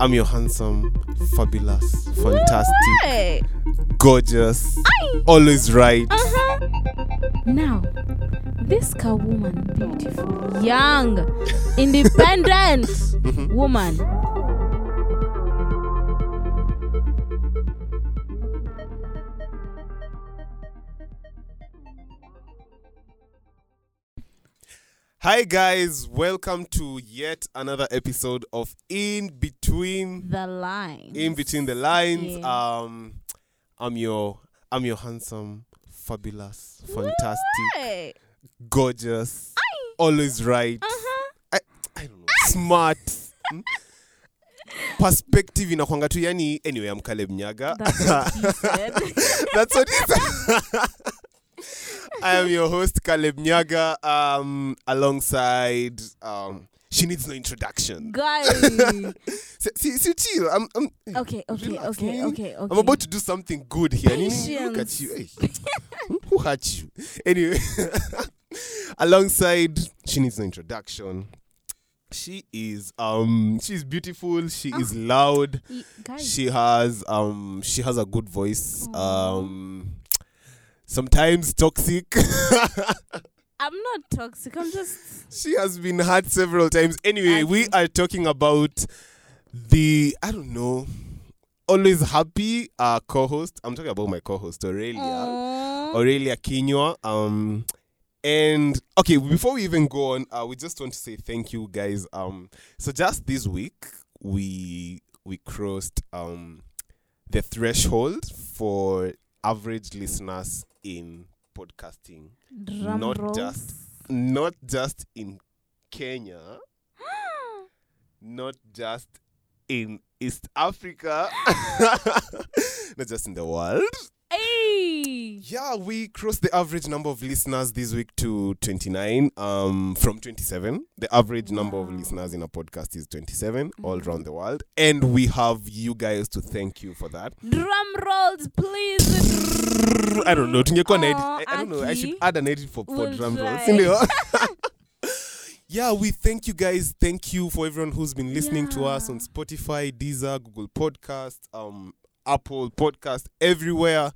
I'm your handsome, fabulous, fantastic, gorgeous, always right. Uh-huh. Now, this ka woman, beautiful, young, independent woman. Hi guys, welcome to yet another episode of In Between The Lines. In Between the Lines. Yeah. Um I'm your I'm your handsome, fabulous, fantastic, gorgeous, always right. Uh-huh. I, I don't know, smart. hmm? Perspective inakwanga tu yani anyway I'm Caleb Nyaga. That's what he said. That's what it is. I am your host, Caleb Nyaga, um, alongside um, she needs no introduction. Guys. See, see, chill. I'm, I'm, Okay, okay, okay, okay, okay. I'm about to do something good here. Look at you. Hey. Who hurt you? Anyway, alongside she needs no introduction. She is um she's beautiful, she is loud, Y- she has um she has a good voice um sometimes toxic I'm not toxic. I'm just. she has been hurt several times anyway we are talking about the i don't know always happy uh co-host i'm talking about my co-host aurelia Aw. aurelia Kinywa. um and okay before we even go on uh, we just want to say thank you guys um so just this week we we crossed um the threshold for average listeners in podcasting. Drum not rolls. just not just in kenya. Not just in east africa. Not just in the world Hey. yeah, we crossed the average number of listeners this week to 29 um, from 27. The average number of listeners in a podcast is 27 all Mhm. around the world. And we have you guys to thank you for that. Drum rolls, please. I don't know. edit- I, I don't know. I should add an edit for, for We'll drum rolls. try. Yeah, we thank you guys. Thank you for everyone who's been listening to us on Spotify, Deezer, Google Podcast, um, Apple Podcast, everywhere.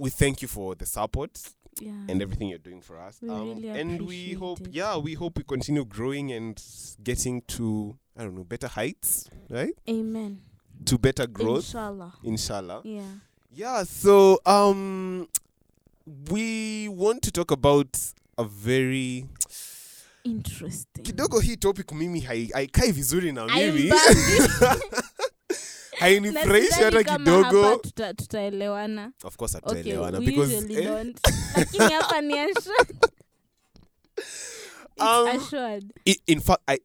We thank you for the support Yeah. and everything you're doing for us. We um, really and we hope, it. yeah, we hope we continue growing and getting to, I don't know, better heights, right? Amen. To better growth, Inshallah. inshallah. Yeah. Yeah, so um, we want to talk about a very Interesting. kidogo hii topic mimi hai- haikai vizuri na I'm mimi. hainifurahishi hata kidogo. tuta- tutaelewana. Of course hatuelewana because eh, don't. Lakini hapa ni assured. Um, assured. i- in fact i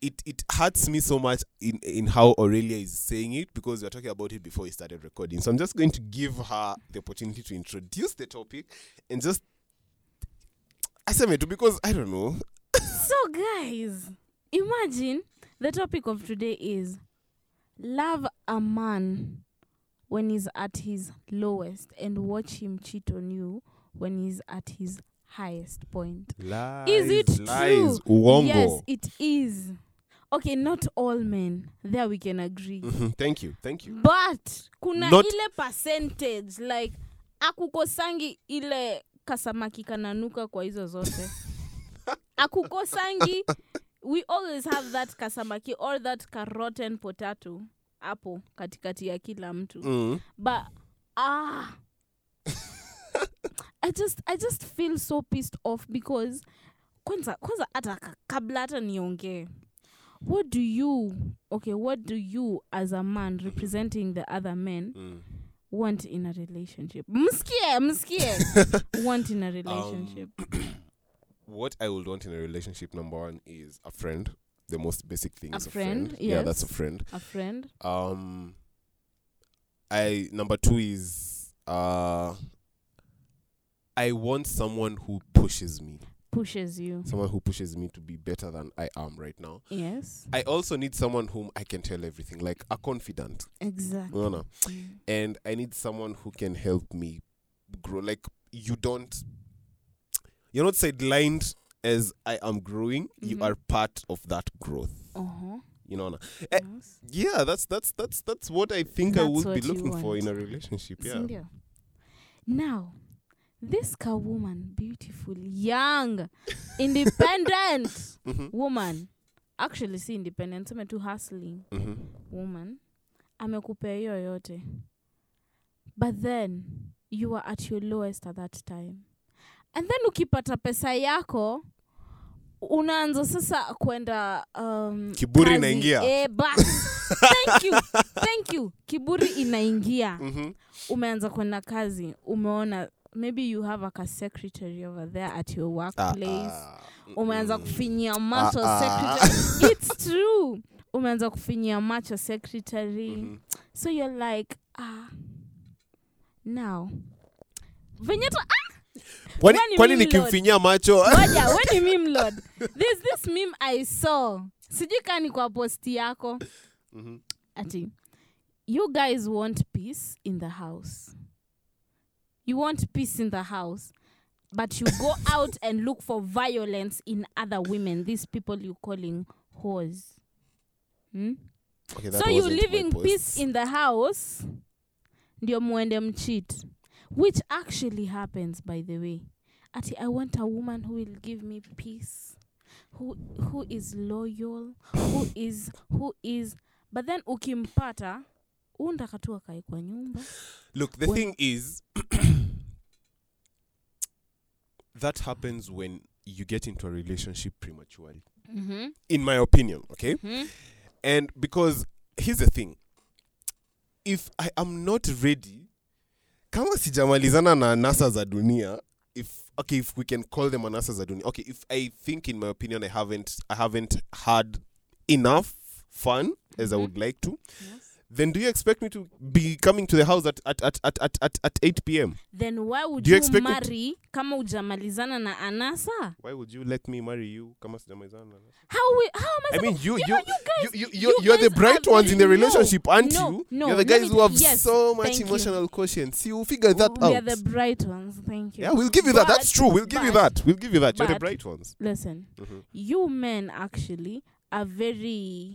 it it hurts me so much in in how aurelia is saying it because we were talking about it before we started recording. So i'm just going to give her the opportunity to introduce the topic and just aseme tu because i don't know. So, guys, imagine the topic of today is love a man when he's at his lowest and watch him cheat on you when he's at his highest point. lies, Is it lies, true? uongo. Yes, it is. Okay, not all men. There we can agree. Mhm, thank you thank you But kuna Not- ile percentage like akukosangi ile kasamaki kananuka kwa hizo zote. akukosangi we always have that kasamaki or that karoten potato hapo katikati ya kila mtu. Mm. but ah. I just i just feel so pissed off because kwanza kwanza hata ka- kabla hata niongee what do you okay what do you as a man representing the other men Mm. want in a relationship? Mskie mskie want in a relationship what I would want in a relationship, number one, is a friend. The most basic thing A is a friend, friend. Yeah, that's a friend. a friend Um, I number two is uh, I want someone who pushes me, pushes you someone who pushes me to be better than I am right now. yes I also need someone whom I can tell everything, like a confidant. exactly and I need someone who can help me grow. Like you don't, you're not sidelined as I am growing, you Mhm. are part of that growth. Uh-huh. You know, Yes. yeah, that's that's that's that's what I think I would be looking for in a relationship. Yeah. Sindio? Now, this cow woman, beautiful, young, independent Mhm. woman, actually si independent, sema tu hustling Mhm. woman, amekupea hiyo yote. But then you were at your lowest at that time. And then ukipata pesa yako unaanza sasa kwenda um, Kiburi inaingia. e, thank you. Thank you. Kiburi inaingia. Mhm. Umeanza kwenda kazi, umeona maybe you have like a secretary over there at your Ah, workplace. ah, umeanza mm. kufinyia macho Ah, ah. It's true. Umeanza kufinyia macho secretary. Mhm. So you're like, ah, now venye ta Kwani kwani nikimfinyia macho? Moja when you meme lord there's this meme i saw. Sijui kaa ni kwa posti yako. Mhm. ati you guys want peace in the house. You want peace in the house but you go out and look for violence in other women these people you calling whores. Hmm? Okay, that so you wasn't my living post. peace in the house ndio muende mcheat which actually happens by the way ati i want a woman who will give me peace who, who is loyal who is who is but then ukimpata undaka tu akae kwa nyumba Look, the When- thing is, that happens when you get into a relationship prematurely, mm-hmm. in my opinion. Okay, Hmm? and because here's the thing, if I am not ready, kama sijamalizana na nasa za dunia, if okay, if we can call them anasa za dunia, okay, if I think, in my opinion, I haven't, I haven't had enough fun as I Mhm. would like to, yes. Then do you expect me to be coming to the house at at at at at, at, at 8 p.m. then why would Do you you, expect me to- marry kama ujamalizana na anasa Why would you let me marry you? Kama sijamalizana na- how, we, how am I, I mean, you you you know, you guys you, you, you you're, you're the bright are ones in the very- no, relationship, aren't no, you? no, you're the guys me who have yes, so much thank you. emotional quotient. See, we'll figure that we out. We are the bright ones thank you yeah, we'll give you that. That's true. We'll give you that. We'll give you that. You're the bright ones. listen Mhm. you men actually are very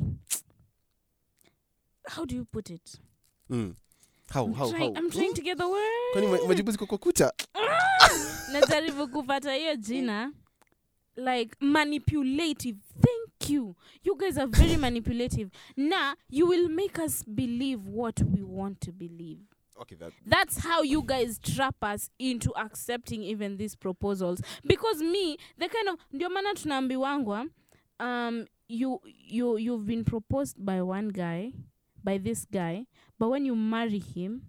how do you put it? Mm. How I'm how trying, how? I'm trying to get the word. Kwani majibu ziko kwa kuta? Najaribu kupata hiyo jina. Like manipulative. Thank you. You guys are very manipulative. Na you will make us believe what we want to believe. Okay, that. that's how you guys trap us into accepting even these proposals. Because me the kind of ndio maana tunaambiwangwa um you you you've been proposed by one guy by this guy but when you marry him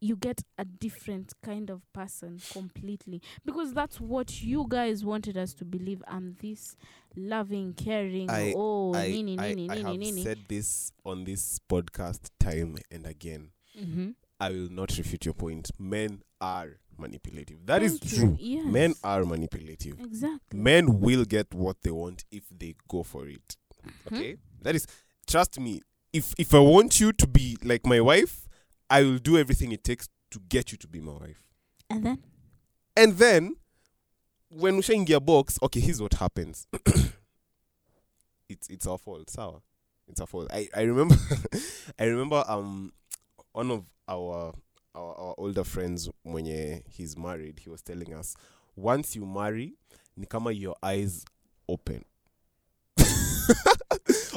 you get a different kind of person completely because that's what you guys wanted us to believe i'm this loving caring I- oh I, nini I, nini I nini have nini said this on this podcast time and again. mm-hmm. I will not refute your point. Men are manipulative. That is Thank you. true. yes. Men are manipulative. exactly men will get what they want if they go for it Mhm. okay that is trust me if if i want you to be like my wife i will do everything it takes to get you to be my wife. And then? And then when ushaingia box okay here's what happens. It's it's our fault sour it's our fault. I i remember i remember um one of our our, our older friends mwenye he's married he was telling us once you marry ni kama your eyes open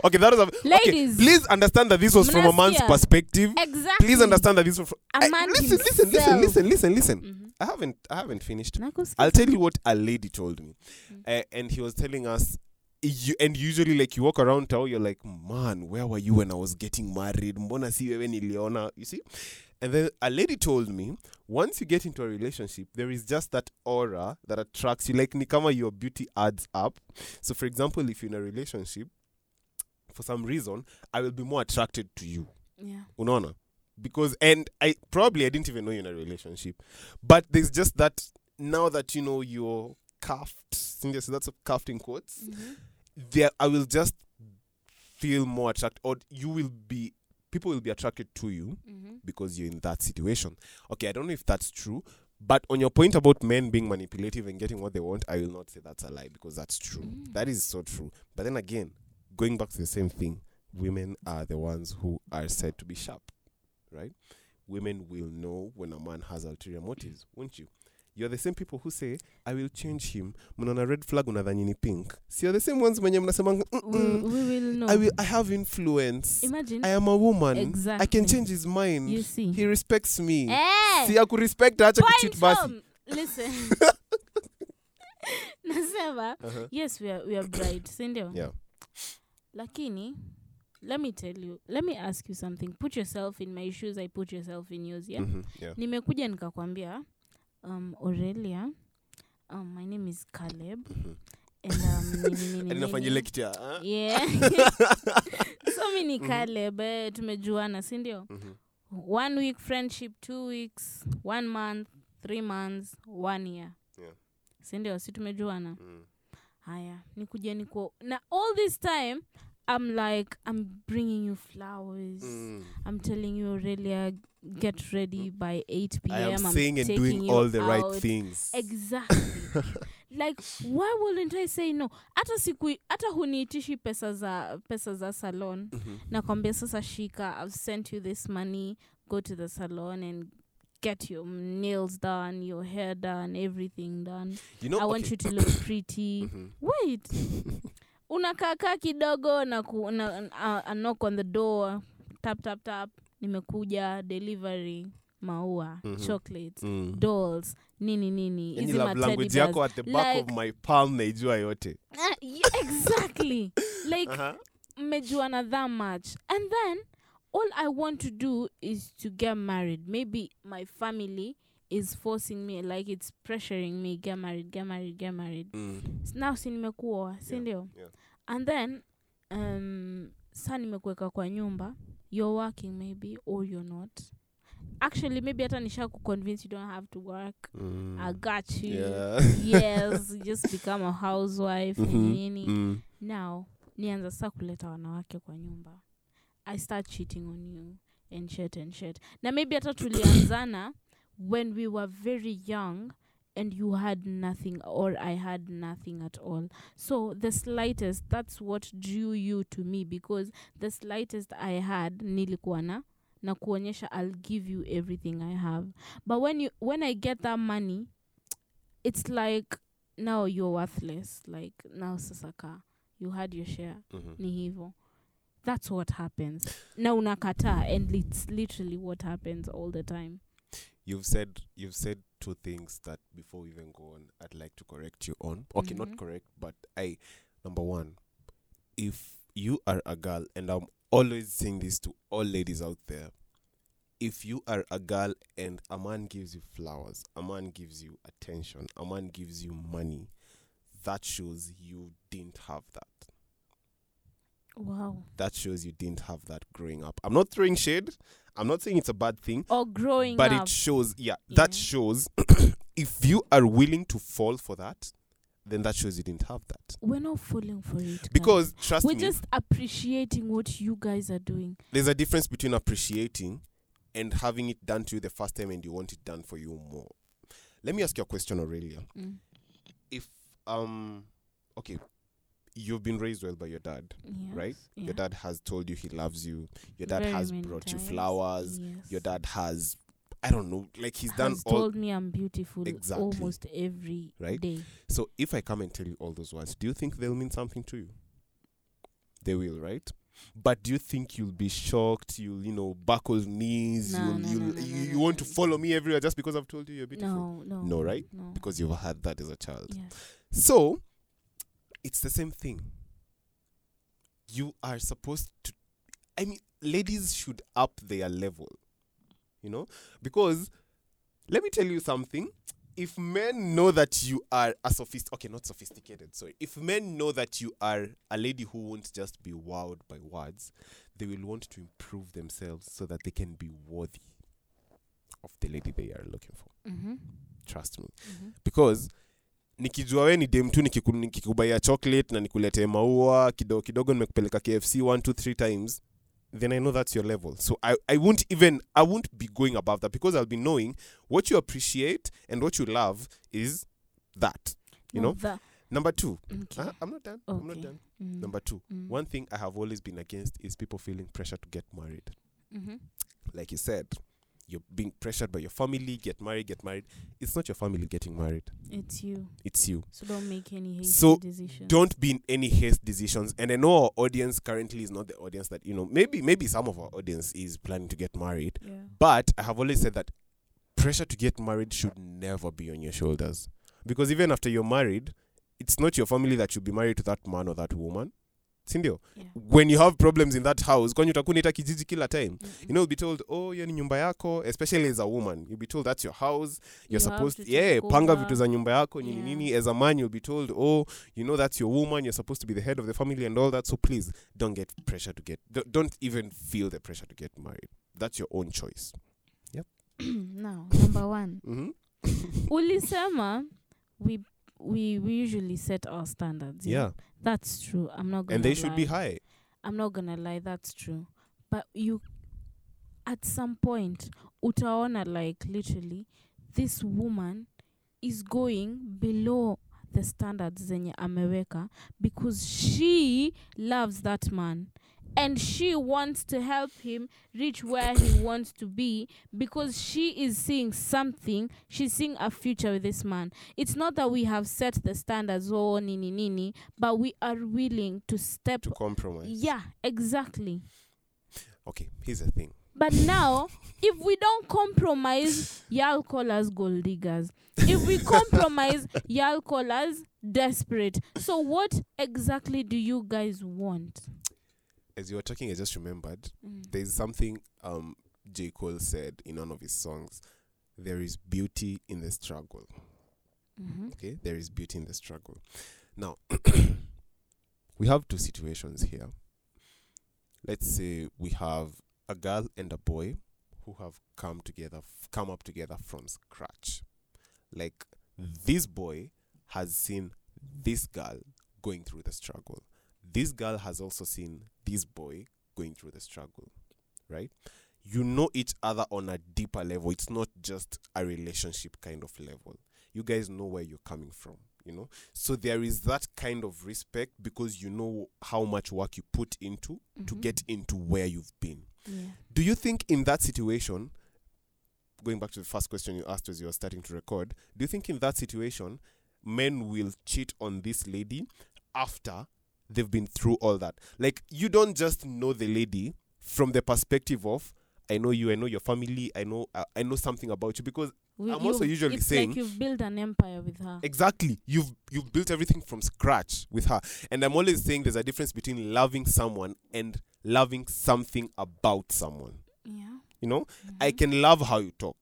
okay that was a, okay, please understand that this was from a man's perspective exactly please understand that this was from A I- man listen, listen listen himself. listen listen listen Mhm. i haven't i haven't finished. I'll tell you what a lady told me. Mm. Uh, and he was telling us, you, and usually, like, you walk around town, you're like, man, where were you when I was getting married? Mbona si wewe niliona? You see? And then a lady told me, once you get into a relationship, there is just that aura that attracts you. Like, nikama your beauty adds up. So, for example, if you're in a relationship, for some reason, I will be more attracted to you. yeah unaona because and i probably i didn't even know you're in a relationship but there's just that now that you know you're cuffed so that's a cuffed in quotes Mhm. there i will just feel more attracted or you will be people will be attracted to you Mhm. because you're in that situation okay i don't know if that's true But on your point about men being manipulative and getting what they want, I will not say that's a lie because that's true. Mm. That is so true. But then again, going back to the same thing, women are the ones who are said to be sharp, right? Women will know when a man has ulterior motives, won't you? You're the same people who say, I will change him. Mnaona red flag unadanyini pink. Si you're the same ones mwenye mnasemanga, "Mm-mm, we will know I will I have influence. imagine I am a woman. I can change his mind. you see He respects me. Eh! Si akurespect acha Point kucheat basi. listen nasema Uh-huh. yes we are, we are bright sindio Yeah. Lakini let me tell you let me ask you something. Put yourself in my shoes i put yourself in yours yeah? Mhm, yeah. nimekuja nikakwambia um, aurelia um, my name is caleb yeah. So mi ni caleb eh, tumejuana sindio Mhm. one week friendship two weeks one month three months one year. Yeah. sindio si tumejuana? Mm. haya nikuja niko na all this time i'm like i'm bringing you flowers. Mm. i'm telling you aurelia get ready by 8 p.m I am I'm saying and doing all the right things. exactly. Like why wouldn't i say no? Hata siku hata huniitishi pesa za pesa za salon. Mhm. nakwambia sasa shika i've sent you this money. Go to the salon and get your nails done your hair done everything done. You know, i want you to look pretty. Mhm. wait unakaakaa kidogo na, ku, na uh, a knock on the door. Tap tap tap. Nimekuja delivery maua mm -hmm. chocolate Mm. dolls nini nini. Yani hizi language yako at the back Like- of my palm naijua yote. Uh, yeah, exactly. Like Uh-huh. mmejuana that much. And then all i want to do is to get married. Maybe my family is forcing me like it's pressuring me get married get married get married Mm. Now si nimekuoa si Yeah, yeah. and then um, saa nimekuweka kwa nyumba you're working maybe or you're not actually maybe hata nisha kuconvince you don't have to work Mm. i got you Yeah. yes just become a housewife mm-hmm. nini Mm. now nianza saa kuleta wanawake kwa nyumba i start cheating on you and shit and shit na maybe hata tulianzana when we were very young and you had nothing or i had nothing at all. So the slightest that's what drew you to me because the slightest i had nilikuwa na na kuonyesha i'll give you everything i have. But when you when i get that money it's like now you're worthless. Like now sasaka you had your share. Mhm. ni hivo. That's what happens. Na unakata and it's literally what happens all the time You've said you've said two things that before we even go on, I'd like to correct you on. Okay, Mhm. not correct, but I number one, if you are a girl, and I'm always saying this to all ladies out there, if you are a girl and a man gives you flowers, a man gives you attention, a man gives you money, that shows you didn't have that. Wow That shows you didn't have that growing up. I'm not throwing shade. I'm not saying it's a bad thing. or growing but up it shows yeah, that shows if you are willing to fall for that then that shows you didn't have that we're not falling for it guys. because trust me. we're me just appreciating what you guys are doing there's a difference between appreciating and having it done to you the first time and you want it done for you more let me ask you a question aurelia mm. if um okay you've been raised well by your dad yes. right yeah. your dad has told you he loves you your dad Very has brought you flowers yes. your dad has i don't know like he's done has all told me i'm beautiful Exactly. almost every day. Right? So if I come and tell you all those words, do you think they'll mean something to you? They will, right? But do you think you'll be shocked? You'll, you know, buckle knees. No, you'll, no, you'll, no, you, you want to follow me everywhere just because I've told you you're beautiful. no no No, right? Because you've had that as a child. yes. So it's the same thing. You are supposed to. I mean, ladies should up their level. You know, because let me tell you something. If men know that you are a sophist, okay, not sophisticated, sorry. If men know that you are a lady who won't just be wowed by words, they will want to improve themselves so that they can be worthy of the lady they are looking for. mm-hmm. Trust me Mm-hmm. because nikijua we ni dem tu nikiku- nikikubaia chocolate na nikuletee maua kidogo kidogo nimekupeleka kfc one two three times then I know that's your level. So I, I won't even I won't be going above that because I'll be knowing what you appreciate and what you love is that. You know? That. Number two. okay. Uh, I'm not done. I'm not done. Mm, Number two. mm, One thing I have always been against is people feeling pressure to get married. mhm. Like you said, you're being pressured by your family, get married, get married. It's not your family getting married. It's you. It's you. So don't make any hasty So, decisions. don't be in any haste decisions and i know our audience currently is not the audience that you know maybe maybe some of our audience is planning to get married Yeah. but i have always said that pressure to get married should never be on your shoulders because even after you're married it's not your family that should be married to that man or that woman sindio? Yeah. when you have problems in that house kwani utakunita kijiji kila time? Mm -hmm. you know you'll be told oh hiyo ni nyumba yako especially as a woman you'll be told that's your house. You're You supposed yeah panga vitu za nyumba yako nini Yeah. nini. As a man you'll be told oh you know that's your woman you're supposed to be the head of the family and all that so please don't get pressure to get don't- even feel the pressure to get married. That's your own choice. Now number one. Mm-hmm. ulisema we, we we usually set our standards yeah. That's true i'm not gonna and they should be lie. high. I'm not gonna lie that's true. But you at some point utaona like literally this woman is going below the standards zenye ameweka because she loves that man and she wants to help him reach where he wants to be because she is seeing something. She's seeing a future with this man. It's not that we have set the standards oh nini nini but we are willing to step to compromise. Yeah exactly. Okay here's the thing. But now if we don't compromise y'all call us gold diggers. If we compromise y'all call us desperate. So what exactly do you guys want as you were talking i just remembered there's something um j cole said in one of his songs there is beauty in the struggle Mhm. Okay, there is beauty in the struggle. Now, we have two situations here. Let's say we have a girl and a boy who have come together, f- come up together from scratch. Like this boy has seen this girl going through the struggle. This girl has also seen this boy going through the struggle, right? You know each other on a deeper level. It's not just a relationship kind of level you guys know where you're coming from you know so there is that kind of respect because you know how much work you put into to Mhm. get into where you've been yeah do you think in that situation going back to the first question you asked as you were starting to record do you think in that situation men will cheat on this lady after they've been through all that like you don't just know the lady from the perspective of i know you i know your family i know uh, i know something about you because We- I'm also you've- usually it's saying- like you've built an empire with her Exactly. You've you've built everything from scratch with her. And I'm always saying there's a difference between loving someone and loving something about someone. yeah You know? I can love how you talk.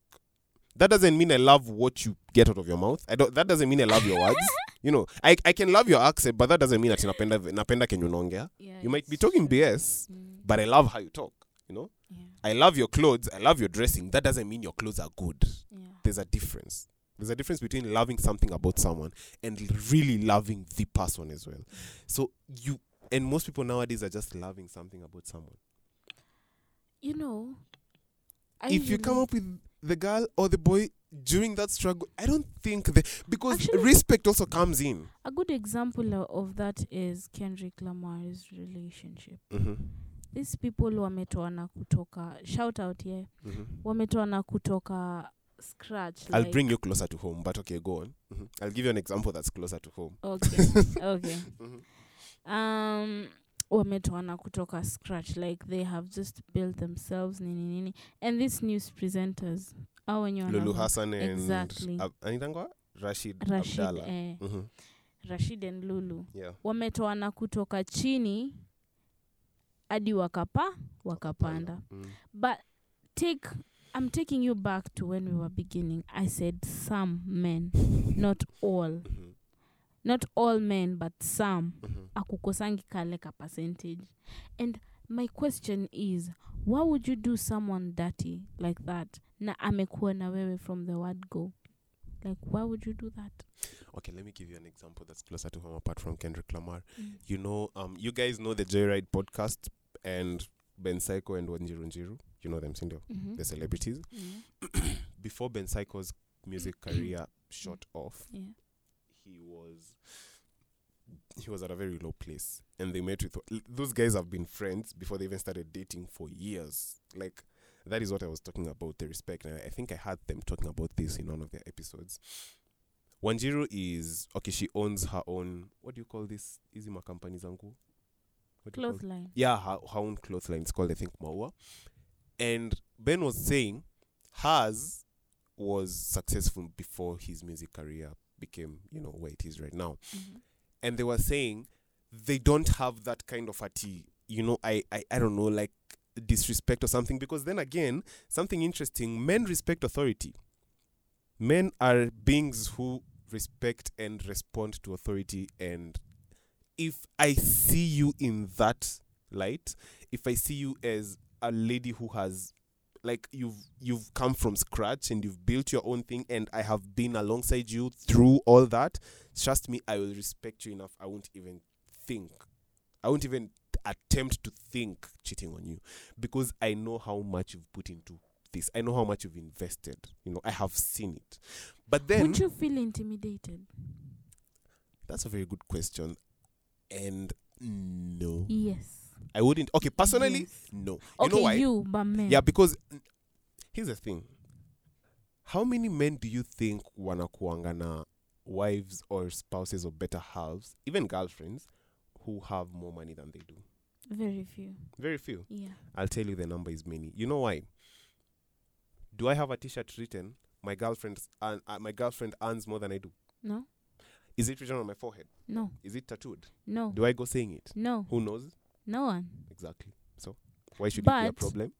That doesn't mean I love what you get out of your mouth. I don't that doesn't mean I love your words. You know, I, I can love your accent, but that doesn't mean that napenda napenda kenye unaongea. yeah You might be talking true. BS, Mm, but I love how you talk, you know? yeah I love your clothes, I love your dressing. That doesn't mean your clothes are good. yeah there's a difference. There's a difference between loving something about someone and really loving the person as well. So you and most people nowadays are just loving something about someone. you know I if you come up with the girl or the boy during that struggle, I don't think the because Actually- respect also comes in. a good example of that is kendrick lamar's relationship Mm-hmm. these people wametoana kutoka shout out yeah wametoana kutoka scratch I'll like, bring you closer to home, but okay, go on. Mhm. I'll give you an example that's closer to home. okay okay Mhm. um wametoana kutoka scratch like they have just built themselves nini nini and these news presenters au wenye Lulu Hassan and Exactly. Anitangwa Rashid, rashid Abdallah. eh, Mhm. rashid and lulu Yeah. wametoana kutoka chini hadi wakapa wakapanda Mm. but take i'm taking you back to when we were beginning i said some men not all Mhm. Not all men but some Mhm. akukosangi kale ka percentage and my question is why would you do someone dirty like that na amekuwa na wewe from the word go like why would you do that Okay, let me give you an example that's closer to home apart from Kendrick Lamar. You know, um, you guys know the Joyride podcast, and Ben Psycho and Wanjiru Njiru. You know them, Sindio? Mhm. The celebrities. Yeah. Before Ben Psycho's music career shot off, Yeah. He was he was at a very low place. And they met with those guys have been friends before they even started dating for years. Like that is what i was talking about the respect. And i think i had them talking about this in one of their episodes. Wanjiru is okay she owns her own what do you call this? Easy ma company zangu? What do you call it? Clothesline. yeah her, her own clothesline it's called i think maua. And ben was saying hers was successful before his music career became you know where it is right now. Mhm. and they were saying they don't have that kind of a tea you know I, I i don't know like disrespect or something. Because then again something interesting men respect authority. Men are beings who respect and respond to authority. And if i see you in that light if i see you as a lady who has like you've you've come from scratch and you've built your own thing and i have been alongside you through all that trust me i will respect you enough. I won't even think i won't even attempt to think cheating on you because i know how much you've put into this. I know how much you've invested. You know i have seen it. But then Would you feel intimidated? that's a very good question. And no. Yes. I wouldn't okay personally Yes. no you Okay, know why you, but men. yeah because here's the thing how many men do you think wanakuanga na wives or spouses or better halves even girlfriends who have more money than they do Very few. very few Yeah. i'll tell you the number is many you know why do i have a t-shirt written my girlfriend uh, uh, my girlfriend earns more than i do No. is it written on my forehead No. is it tattooed No. do i go saying it No. who knows No one. exactly. So why should it be a But- problem?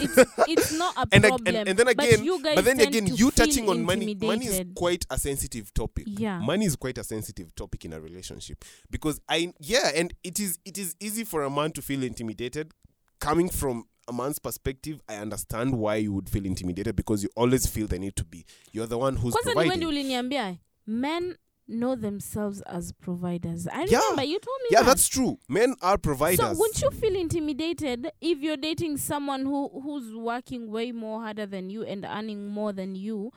It's it's not a And ag- and- problem. and then but again- you guys but then again you touching on money money is quite a sensitive topic. Yeah. money is quite a sensitive topic in a relationship. Because i yeah and it is it is easy for a man to feel intimidated. Coming from a man's perspective i understand why you would feel intimidated because you always feel the need to be. You're the one who's kwanza providing. uliniambia men know themselves as providers. I Yeah. remember you told me yeah that. that's true. Men are providers. So wouldn't you feel intimidated if you're dating someone who who's working way more harder than you and earning more than you?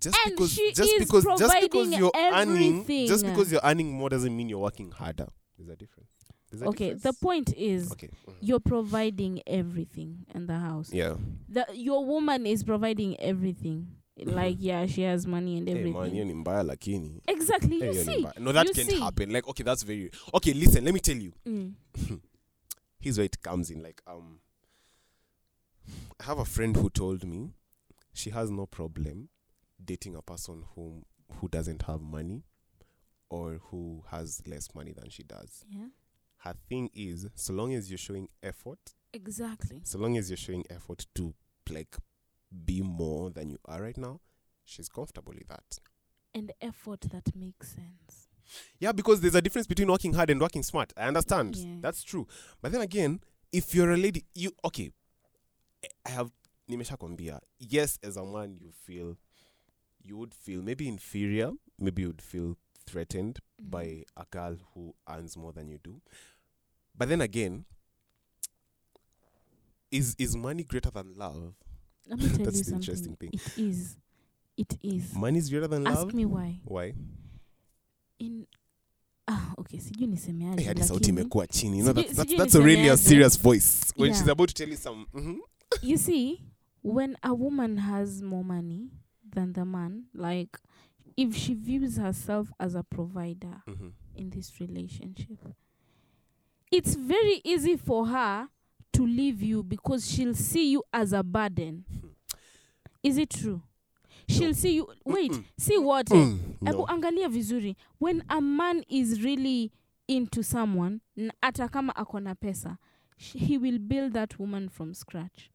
Just and because she just is because just because providing you're earning just because you're earning more doesn't mean you're working harder. Is that different? Okay the point is okay mhm. you're providing everything in the house. Yeah. The your woman is providing everything like yeah she has money and hey, everything. ni mbaya lakini. Exactly you ni see no that you can't see. happen. Like okay that's very okay listen let me tell you. Mm. here's where it comes in like um i have a friend who told me she has no problem dating a person whom who doesn't have money or who has less money than she does. Yeah. Her thing is so long as you're showing effort exactly. so long as you're showing effort to like be more than you are right now she's comfortable with that and effort that makes sense Yeah, because there's a difference between working hard and working smart. I understand. That's true. But then again, if you're a lady, you okay. I have nimeshakwambia. Yes, as a man you feel you would feel maybe inferior, maybe you would feel threatened Mhm. by a girl who earns more than you do. But then again, is is money greater than love? Let me tell That's you the interesting something thing. it is it is Money is greater than love. ask me why Why? in ah okay sijui nisemeaje Hey, sauti imekuwa chini. You know, that's, that's, that's a really a serious voice when Yeah. she's about to tell you some. Mm-hmm. you see when a woman has more money than the man like if she views herself as a provider Mhm. in this relationship it's very easy for her to leave you because she'll see you as a burden is it true she'll see you wait Mm-mm. see what? Mm, Ebu angalia vizuri when a man is really into someone atakama hata kama ako na pesa he will build that woman from scratch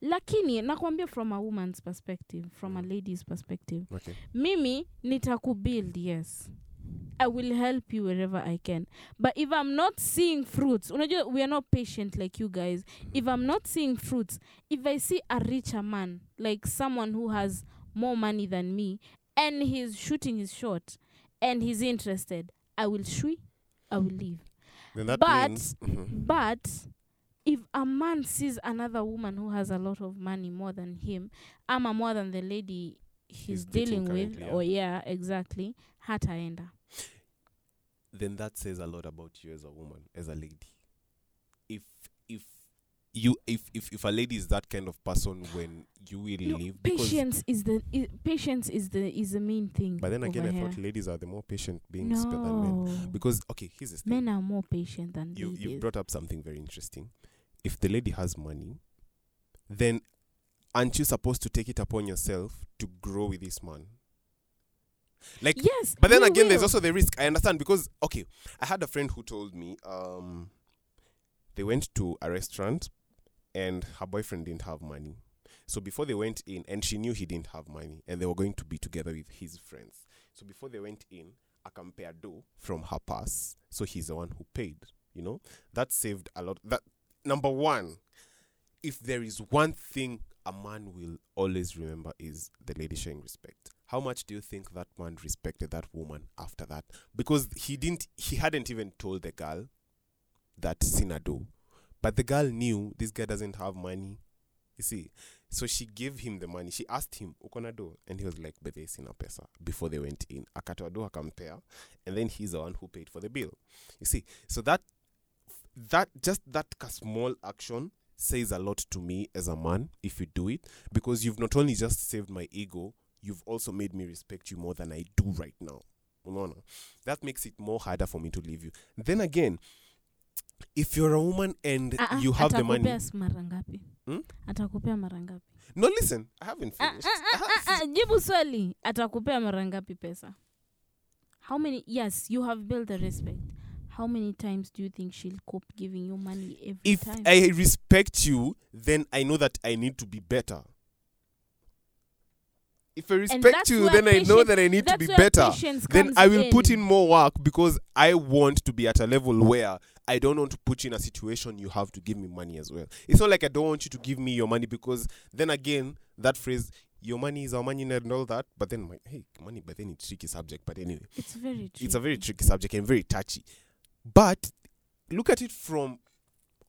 lakini nakwambia from a woman's perspective from a Mm. lady's perspective Okay. mimi nitakubuild yes i will help you wherever i can. But if i'm not seeing fruits unajua we are not patient like you guys. If i'm not seeing fruits if i see a richer man like someone who has more money than me and he's shooting his shot and he's interested i will shui i will leave. But- mhm. but if a man sees another woman who has a lot of money more than him ama more than the lady he's, He's dealing with currently, oh, yeah. or yeah exactly hataenda then that says a lot about you as a woman, as a lady. If if you if if, if a lady is that kind of person when you will No, leave patience is the I- patience is the is the main thing but then again I here. thought ladies are the more patient beings than men. Because okay, here's the thing. men are more patient than you ladies you've brought up something very interesting. If the lady has money, then aren't you supposed to take it upon yourself to grow with this man? Like yes But then again, there's also the risk. I understand because okay, I had a friend who told me um they went to a restaurant and her boyfriend didn't have money. So before they went in, and she knew he didn't have money, and they were going to be together with his friends. So before they went in, I compared dough from her purse. So he's the one who paid. You know that saved a lot. That number one, if there is one thing a man will always remember is the lady showing respect. How much do you think that man respected that woman after that? Because he didn't he hadn't even told the girl that Sinado. But the girl knew this guy doesn't have money. You see. So she gave him the money. She asked him, Ukona do? And he was like, Bethe sina pesa before they went in. Akatoa do akampea. And then he's the one who paid for the bill. You see. So that that just that small action says a lot to me as a man if you do it because you've not only just saved my ego you've also made me respect you more than i do right now. Unaona? that makes it more harder for me to leave you. Then again if you're a woman and ah, you have the money atakupea s- mara ngapi? Hmm? atakupea mara ngapi? No listen i haven't Ah, finished. have- ah, ah, jibu swali. Atakupea mara ngapi pesa? How many yes you have built the respect how many times do you think she'll cope giving you money every if time If i respect you then i know that i need to be better if i respect you then i know that i need to be better then I will put in. in more work because I want to be at a level where I don't want to put you in a situation you have to give me money as well. It's not like I don't want you to give me your money because then again, that phrase, your money is our money and all that, but then my hey, money, but then it's tricky subject. But anyway, it's very it's a very tricky. tricky subject and very touchy. But look at it from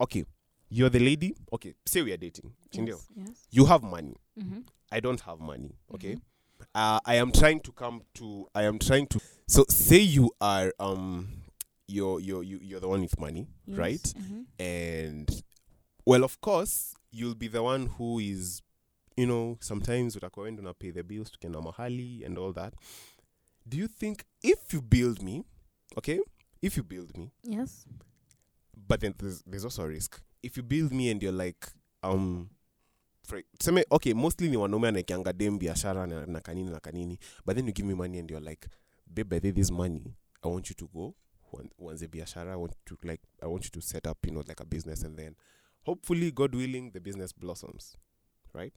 okay, you're the lady, okay, say we are dating. Yes, yes. You have money. Mm-hmm. I don't have money. Okay. Mhm. Uh, I am trying to come to. I am trying to. So say you are um, you're you're you, you're the one with money, yes. right? Mhm. And well, of course, you'll be the one who is, you know, sometimes utakuwa wewe ndo na pay the bills tukienda mahali and all that. Do you think if you build me, okay, if you build me, yes. but then there's, there's also a risk. If you build me and you're like um for- tuseme okay mostly ni wanaume anaekianga dem biashara na, na kanini na kanini but then you give me money and you're like babe the this money i want you to go uanze biashara. I want to like i want you to set up you know like a business and then hopefully god willing the business blossoms right?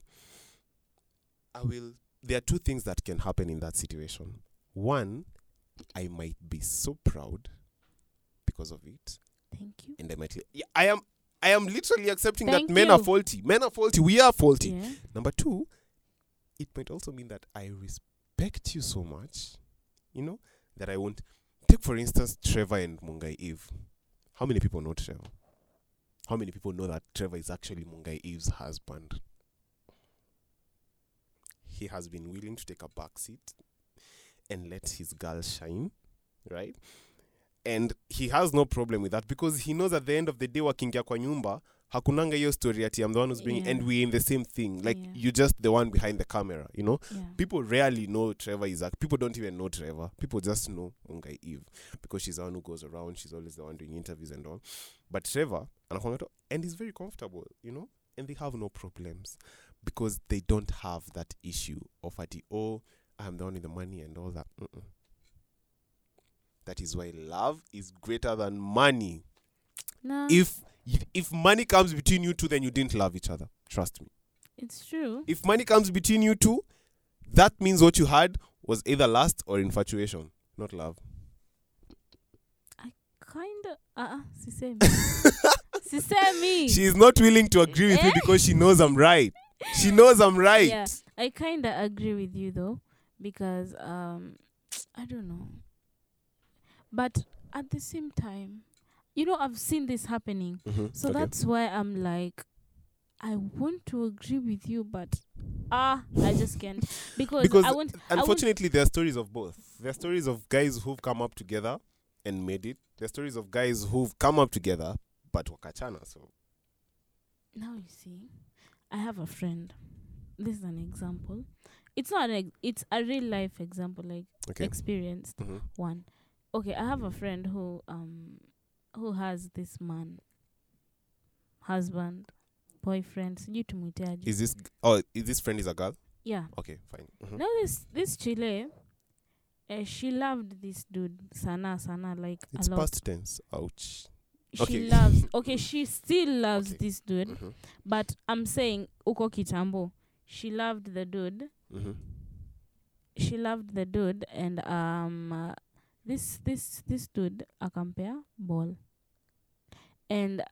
I will there are two things that can happen in that situation. One i might be so proud because of it thank you and I might. Yeah, I am. I am literally accepting Thank that men are faulty. Men are faulty. We are faulty. yeah Number two, it might also mean that I respect you so much, you know, that I won't. Take for instance Trevor and Mungai Eve. How many people know Trevor? How many people know that Trevor is actually Mungai Eve's husband? He has been willing to take a back seat and let his girl shine, right? And he has no problem with that because he knows at the end of the day wakiingia kwa nyumba hakunanga hiyo story ati I'm the one who's bringing Yeah. and we're in the same thing. Like Yeah. you're just the one behind the camera, you know? yeah People rarely know Trevor is act. People don't even know Trevor. People just know Mungai Eve because she's the one who goes around. She's always the one doing interviews and all. But Trevor, and he's very comfortable, you know, and they have no problems because they don't have that issue of at oh, I'm the one with the money and all that. Mm-mm. That is why love is greater than money. no If if money comes between you two, then you didn't love each other. Trust me. it's true If money comes between you two, that means what you had was either lust or infatuation, not love. I kind of uh, uh sisemi sisemi She is not willing to agree with you Eh? because she knows I'm right. She knows I'm right. Yeah, I kind of agree with you though, because um, I don't know, but at the same time, you know i've seen this happening Mhm. so Okay. that's why i'm like i want to agree with you but ah i just can't because, Because i want Unfortunately, there are stories of both. There are stories of guys who've come up together and made it. There are stories of guys who've come up together but wakachana. So now you see i have a friend this is an example it's not an ex- it's a real life example like okay. experienced Mhm. one okay i have a friend who um who has this man husband boyfriend sijui tumwiteaje Is this oh is this friend is a girl? yeah Okay, fine. mm-hmm. now this this chile uh, she loved this dude sana sana like It's a lot past tense. Ouch. she okay. loves okay she still loves Okay. this dude Mhm. but i'm saying uko kitambo she loved the dude Mhm. she loved the dude and um uh, this this this dude akampea ball and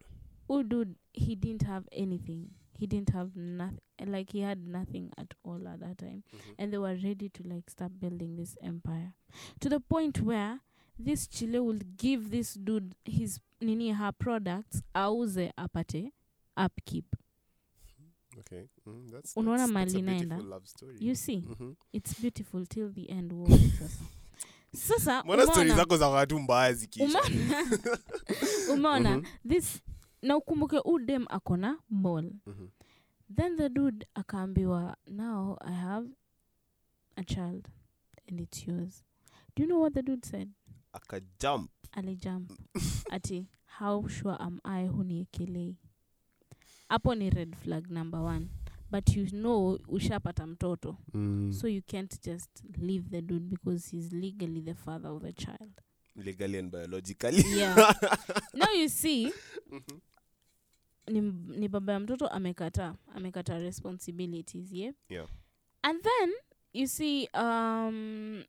oh dude he didn't have anything he didn't have nothing like he had nothing at all at that time Mhm. and they were ready to like start building this empire to the point where this chile will give this dude his nini her products auze apate upkeep Okay. Mm, that's Unaona that's, that's a mali beautiful inaenda? love story. you see Mhm. it's beautiful till the end sasa Mbona story zako za watu mbaya zikiisha? umeona Mhm. this na ukumbuke udem akona mol mm -hmm. then the dude akaambiwa now i have a child and it's yours do you know what the dude said Akajump. alijump ati how sure am i huniekelei hapo ni red flag number one but you know ushapata mtoto Mm. so you can't just leave the dude because he's legally the father of the child legally and biologically. yeah now you see Mhm. ni, ni baba ya mtoto amekataa amekataa responsibilities yeah? Yeah. and then you see um,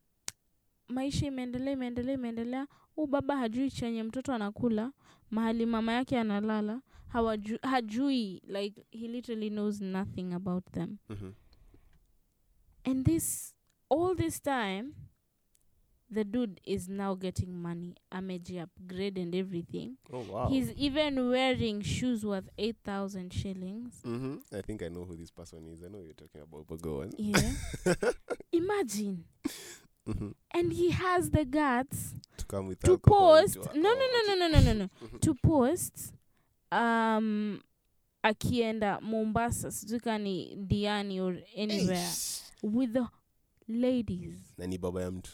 maisha imeendelea imeendelea imeendelea huu baba hajui chenye mtoto anakula mahali mama yake analala hawaju, hajui like he literally knows nothing about them. Mhm. and this all this time the dude is now getting money ameji upgrade and everything. Oh wow. he's even wearing shoes worth 8000 shillings. Hmm I think I know who this person is. I know you're talking about, but go on. yeah. Imagine. Hmm and he has the guts To come with to post no no no no no no no no. To post um akienda mombasa sijui ni diani or anywhere Eish. with the ladies. Na ni baba ya mtu.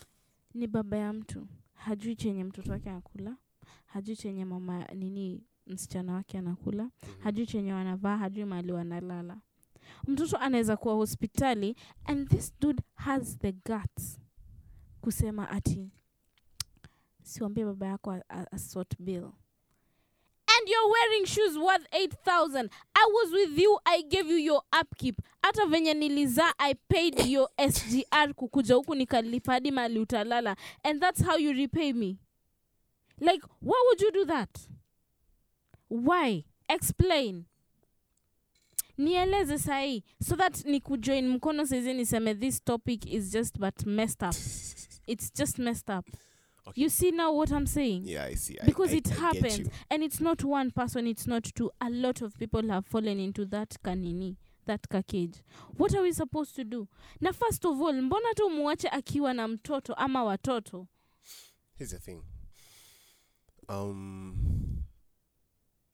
Ni baba ya mtu. Hajui chenye mtoto wake anakula hajui chenye mama nini msichana wake anakula Mhm. hajui chenye wanavaa hajui mahali wanalala. Mtoto anaweza kuwa hospitali and this dude has the guts kusema ati siwambie baba yako asort bill you're wearing shoes worth 8000 i was with you i gave you your upkeep. Hata venye nilizaa i paid your sgr kukuja huku nikalipa hadi mali utalala. And that's how you repay me. Like why would you do that? Why? Explain. Nieleze sahii so that ni kujoin mkono saizi niseme this topic is just but messed up. It's just messed up Okay. you see now what i'm saying? Yeah i see. I- Because I, it I happens. and it's not one person it's not two. A lot of people have fallen into that kanini that kakage what are we supposed to do? Na first of all mbona tu muache akiwa na mtoto ama watoto? Here's the thing. Um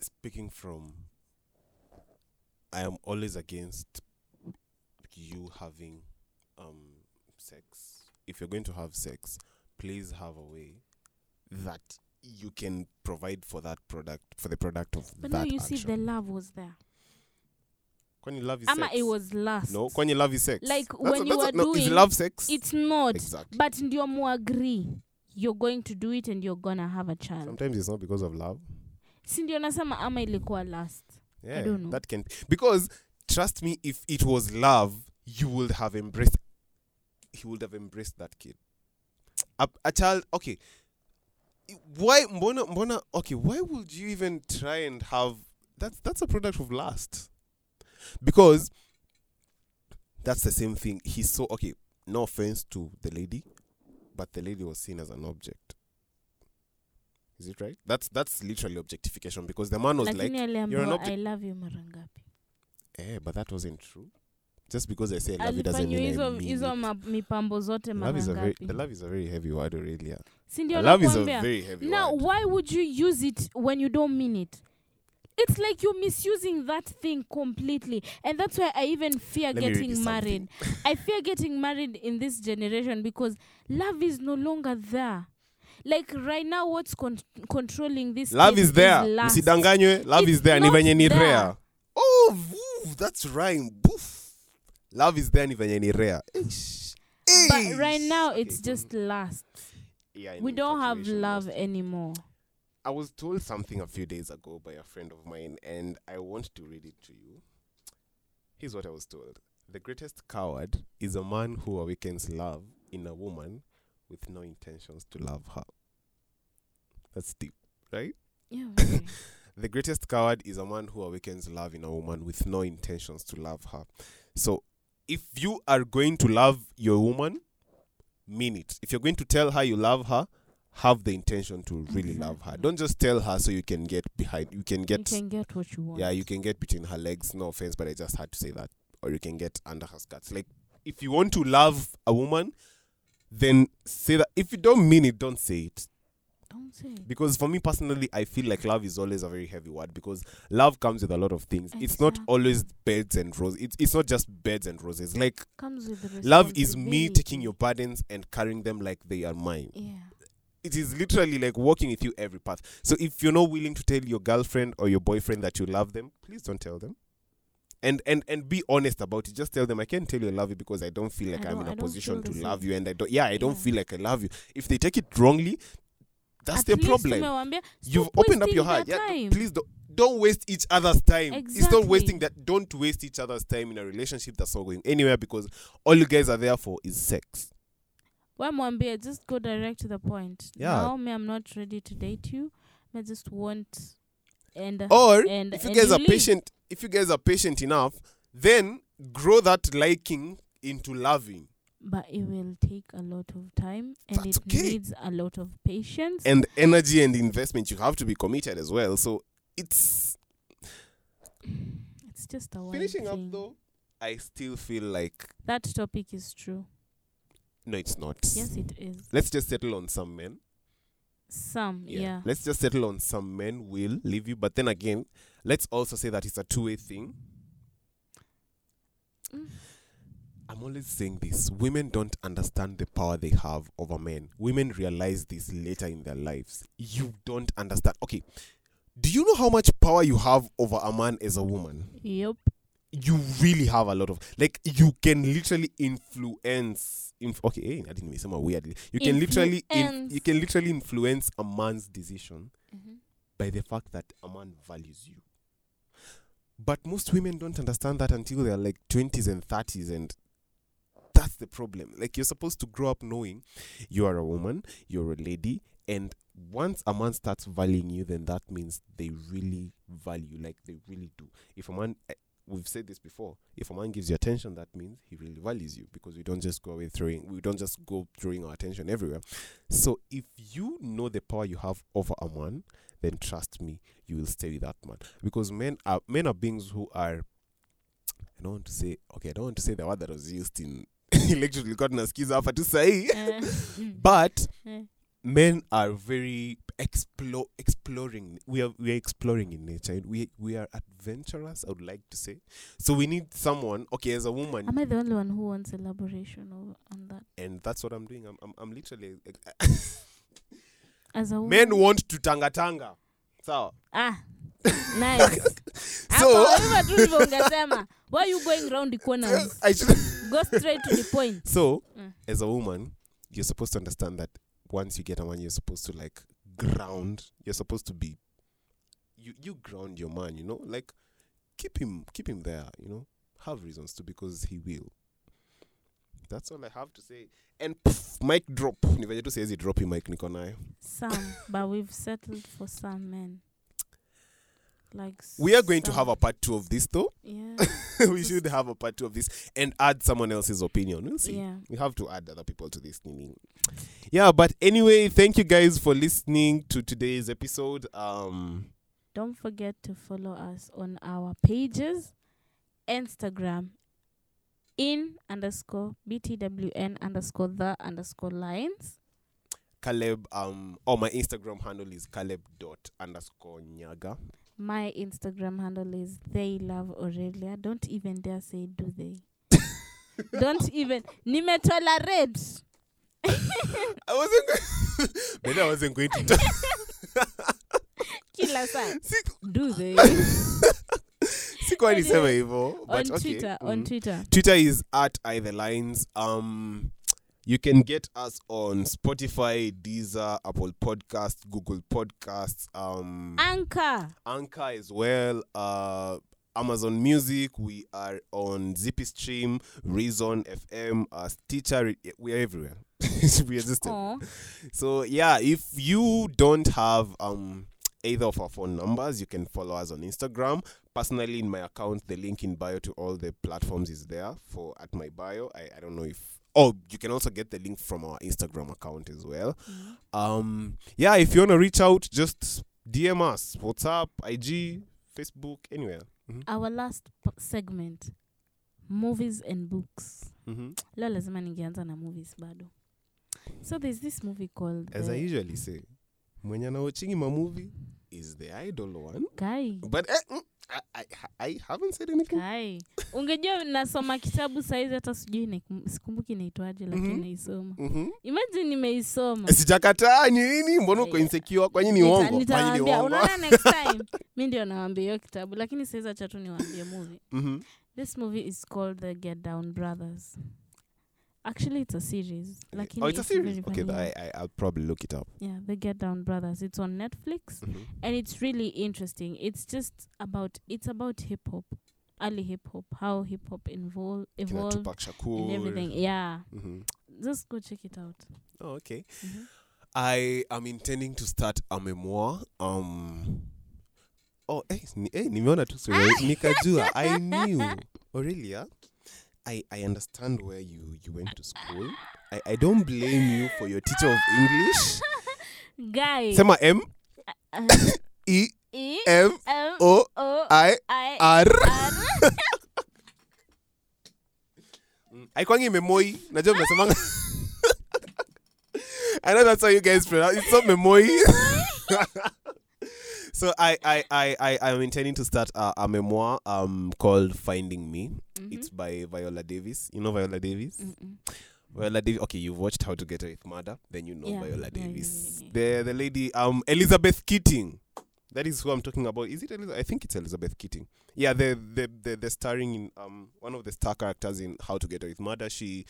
speaking from i am always against you having um sex. If you're going to have sex please have a way that you can provide for that product for the product of but that now you action. see the love was there Kwani love is ama sex? it was last no kwani love is sex Like, That's when a- you a- are no, is doing- love sex it's not exactly but ndio muagree you're going to do it and you're gonna have a child sometimes it's not because of love si ndio nasema ama ilikuwa last Yeah, don't know. that can because trust me, if it was love, you would have embraced. He would have embraced that kid. A, a child, okay. Why, mbona, mbona, okay? Why would you even try and have that's that's a product of lust, because that's the same thing. He's so okay. No offense to the lady, but the lady was seen as an object. Is it right? That's that's literally objectification because the man was lakini like, aliambiwa object- i love you marangapi eh, but that wasn't true. Just because I say love doesn't mean I mean hizo ma- mipambo zote Love is a very the love is a very heavy word, Aurelia. si ndio love is a very heavy now word. why would you use it when you don't mean it it's like you're misusing that thing completely and that's why i even fear Let getting married i fear getting married in this generation because love is no longer there like right now what's con- controlling this Love is there. Love It's is there. Ni venye ni rare. Oh, that's rhyme. Boof. Love is there ni venye ni rare. Ish. but right now it's just lust Yeah, we don't have infatuation love anymore I was told something a few days ago by a friend of mine, and I want to read it to you. Here's what I was told The greatest coward is a man who awakens love in a woman with no intentions to love her. That's deep, right? yeah very. The greatest coward is a man who awakens love in a woman with no intentions to love her. So, if you are going to love your woman, mean it. If you're going to tell her you love her, have the intention to really mm-hmm. love her. Don't just tell her so you can get behind. You can get you can get what you want yeah, you can get between her legs. No offense, but I just had to say that. Or you can get under her skirts. Like if you want to love a woman, then say that. If you don't mean it, don't say it because for me personally i feel like love is always a very heavy word because love comes with a lot of things. It's not always beds and roses. It's, it's not just beds and roses. Like love is me taking your burdens and carrying them like they are mine. Yeah. It is literally like walking with you every path. So if you're not willing to tell your girlfriend or your boyfriend that you love them please don't tell them. And and and be honest about it. Just tell them i can't tell you i love you because i don't feel like I i'm in a position to love you and i don't yeah i don't Yeah. feel like i love you. If they take it wrongly that's At least problem you've opened up your heart. Yeah, please don't don't waste each other's time. It's not wasting that. Don't waste each other's time in a relationship that's not going anywhere because all you guys are there for is sex. Why mwambie just go direct to the point Yeah. now me i'm not ready to date you i just want and Or and, if you and guys are leave. patient, if you guys are patient enough, then grow that liking into loving but it will take a lot of time and That's it okay. needs a lot of patience and energy and investment. You have to be committed as well. So it's it's just a one finishing up though. I still feel like that topic is true no, it's not. yes it is Let's just settle on some men. some yeah, Let's just settle on some men will leave you. But then again, let's also say that it's a two way thing. Mm. I'm always saying this women don't understand the power they have over men. Women realize this later in their lives. You don't understand. Okay, do you know how much power you have over a man as a woman? yep You really have a lot of like you can literally influence. Inf- okay, I didn't mean say weirdly. You can literally in- Influence. you can literally influence a man's decision Mhm. by the fact that a man values you. But most women don't understand that until they're like 20s and 30s, and that's the problem. Like, you're supposed to grow up knowing you are a woman, you're a lady, and once a man starts valuing you, then that means they really value, like, they really do. If a man, eh, we've said this before, if a man gives you attention, that means he really values you because we don't just go away throwing, we don't just go throwing our attention everywhere. So, if you know the power you have over a man, then trust me, you will stay with that man. Because men are men are beings who are I don't want to say okay, I don't want to say the word that was used in electrically got nasikiza hapa tu sahi. Eh, But eh. men are very explore exploring we are we are exploring in nature. We we are adventurous, I would like to say. So we need someone, okay, as a woman, am i the only one who wants elaboration on that and that's what I'm doing. I'm I'm, I'm literally as a woman men want to tanga tanga. So ah nice so hivyo tu ndivyo ungesema why you going round corners I should go straight to the point So, Mm. as a woman, you're supposed to understand that once you get a man, you're supposed to like ground. You're supposed to be you you ground your man. You know, like keep him keep him there. You know, have reasons to because he will. That's all I have to say. And pff, mic drop. Ni venye tu siwezi drop hii mic niko nayo. some but we've settled for some men like We are going to have a part two of this, though. yeah we should have a part two of this and add someone else's opinion. We'll see. yeah We have to add other people to this. Yeah, but anyway, thank you guys for listening to today's episode. Um, don't forget to follow us on our pages instagram in underscore btwn underscore the underscore lines Caleb, um, oh, my Instagram handle is Caleb dot underscore Nyaga. My instagram handle is they love aurelia don't even dare say do they don't even nimetolerate I wasn't, maybe I wasn't going to. Kila saa do they Sikuwa niseme Anyway, but on okay. twitter on Mhm. twitter Twitter is at either lines. Um, you can get us on Spotify, Deezer, Apple Podcasts, Google Podcasts, um, anchor Anchor as well. Uh, Amazon Music. We are on Zippy Stream, Reason FM, uh, Stitcher. We are everywhere. we are just So yeah, if you don't have um either of our phone numbers, you can follow us on Instagram. Personally, in my account, the link in bio to all the platforms is there for at my bio. I, I don't know if oh you can also get the link from our Instagram account as well. Mhm. Um yeah, if you wanna reach out, just DM us, WhatsApp, IG, Facebook, anywhere. Mhm. our last p- segment movies and books Mm-hmm. leo lazima ningeanza na movies bado so there's this movie called As I usually say, when you're anaochingi ma movie is the idol one. guy But eh, mm, I, I, haven't said anything. guy ungejua nasoma kitabu saizi hata sijui sikumbuki inaitwaje lakini Mhm. naisoma. Mm-hmm. imagine nimeisoma. Sijakataa nini? Mbona uko insecure? Kwa nini uongo? Unaona next time? Mi ndio nawambia hiyo kitabu lakini saizi acha tu niwaambie movie. Mhm. this movie is called the get down brothers actually it's a series. Lakini oh it's a series? okay. I, I, i'll probably look it up. Yeah the get down brothers. It's on netflix Mhm. and it's really interesting. It's just about it's about hip hop early hip hop how hip hop invol- evolved and everything. Yeah. Mhm. just go check it out. Oh okay. Mhm. i am intending to start a memoir um oh eh, ni, eh, nimeona tu nikajua i knew. Aurelia I, I understand where you, you went to school. I, I don't blame you for your teacher of English. guy Sema M uh, E E M M O O I I R. R Haikwangi memoi. Najua mnasemanga. I know that's how you guys pronounce. It's not memoi. So I I I I I'm intending to start a, a memoir um called Finding Me. It's by Viola Davis. You know Viola Davis? Mm-mm. Viola Davis. Okay, you've watched How to Get Away with Murder. Then you know Yeah, Viola yeah, yeah, Davis. yeah, The the lady um Elizabeth Keating. That is who I'm talking about. Is it Elizabeth? I think it's Elizabeth Keating. Yeah, the the the, the starring in um one of the star characters in How to Get Away with Murder. She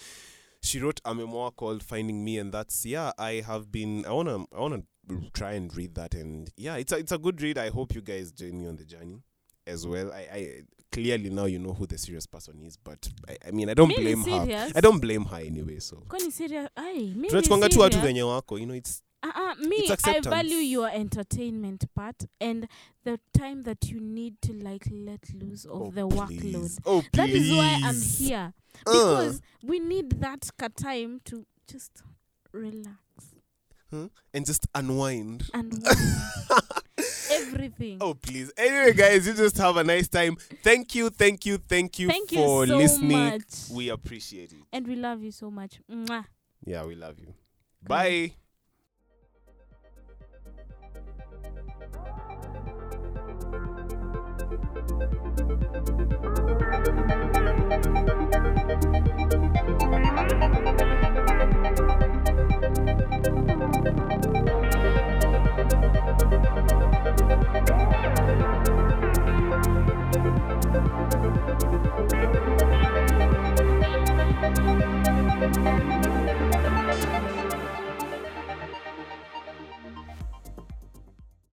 she wrote a memoir called Finding Me, and that's yeah. I have been. I wanna I wanna try and read that, and yeah, it's a it's a good read. I hope you guys join me on the journey as well. I, I clearly now you know who the serious person is, but I, I mean I don't blame her. I don't blame her anyway. So kwani serious ai mi ni tunachukwanga tu watu venye wako, you know it's Uh-uh, me, It's I value your entertainment part and the time that you need to like let loose of oh, the please. workload. Oh please. That is why I'm here Uh, because we need that ka time to just relax huh? and just unwind. and wind everything. Oh please. Anyway, guys, you just have a nice time. Thank you, thank you, thank you Thank you for so listening. much, We appreciate it. and we love you so much. Mwah. Yeah, we love you. Bye. Thank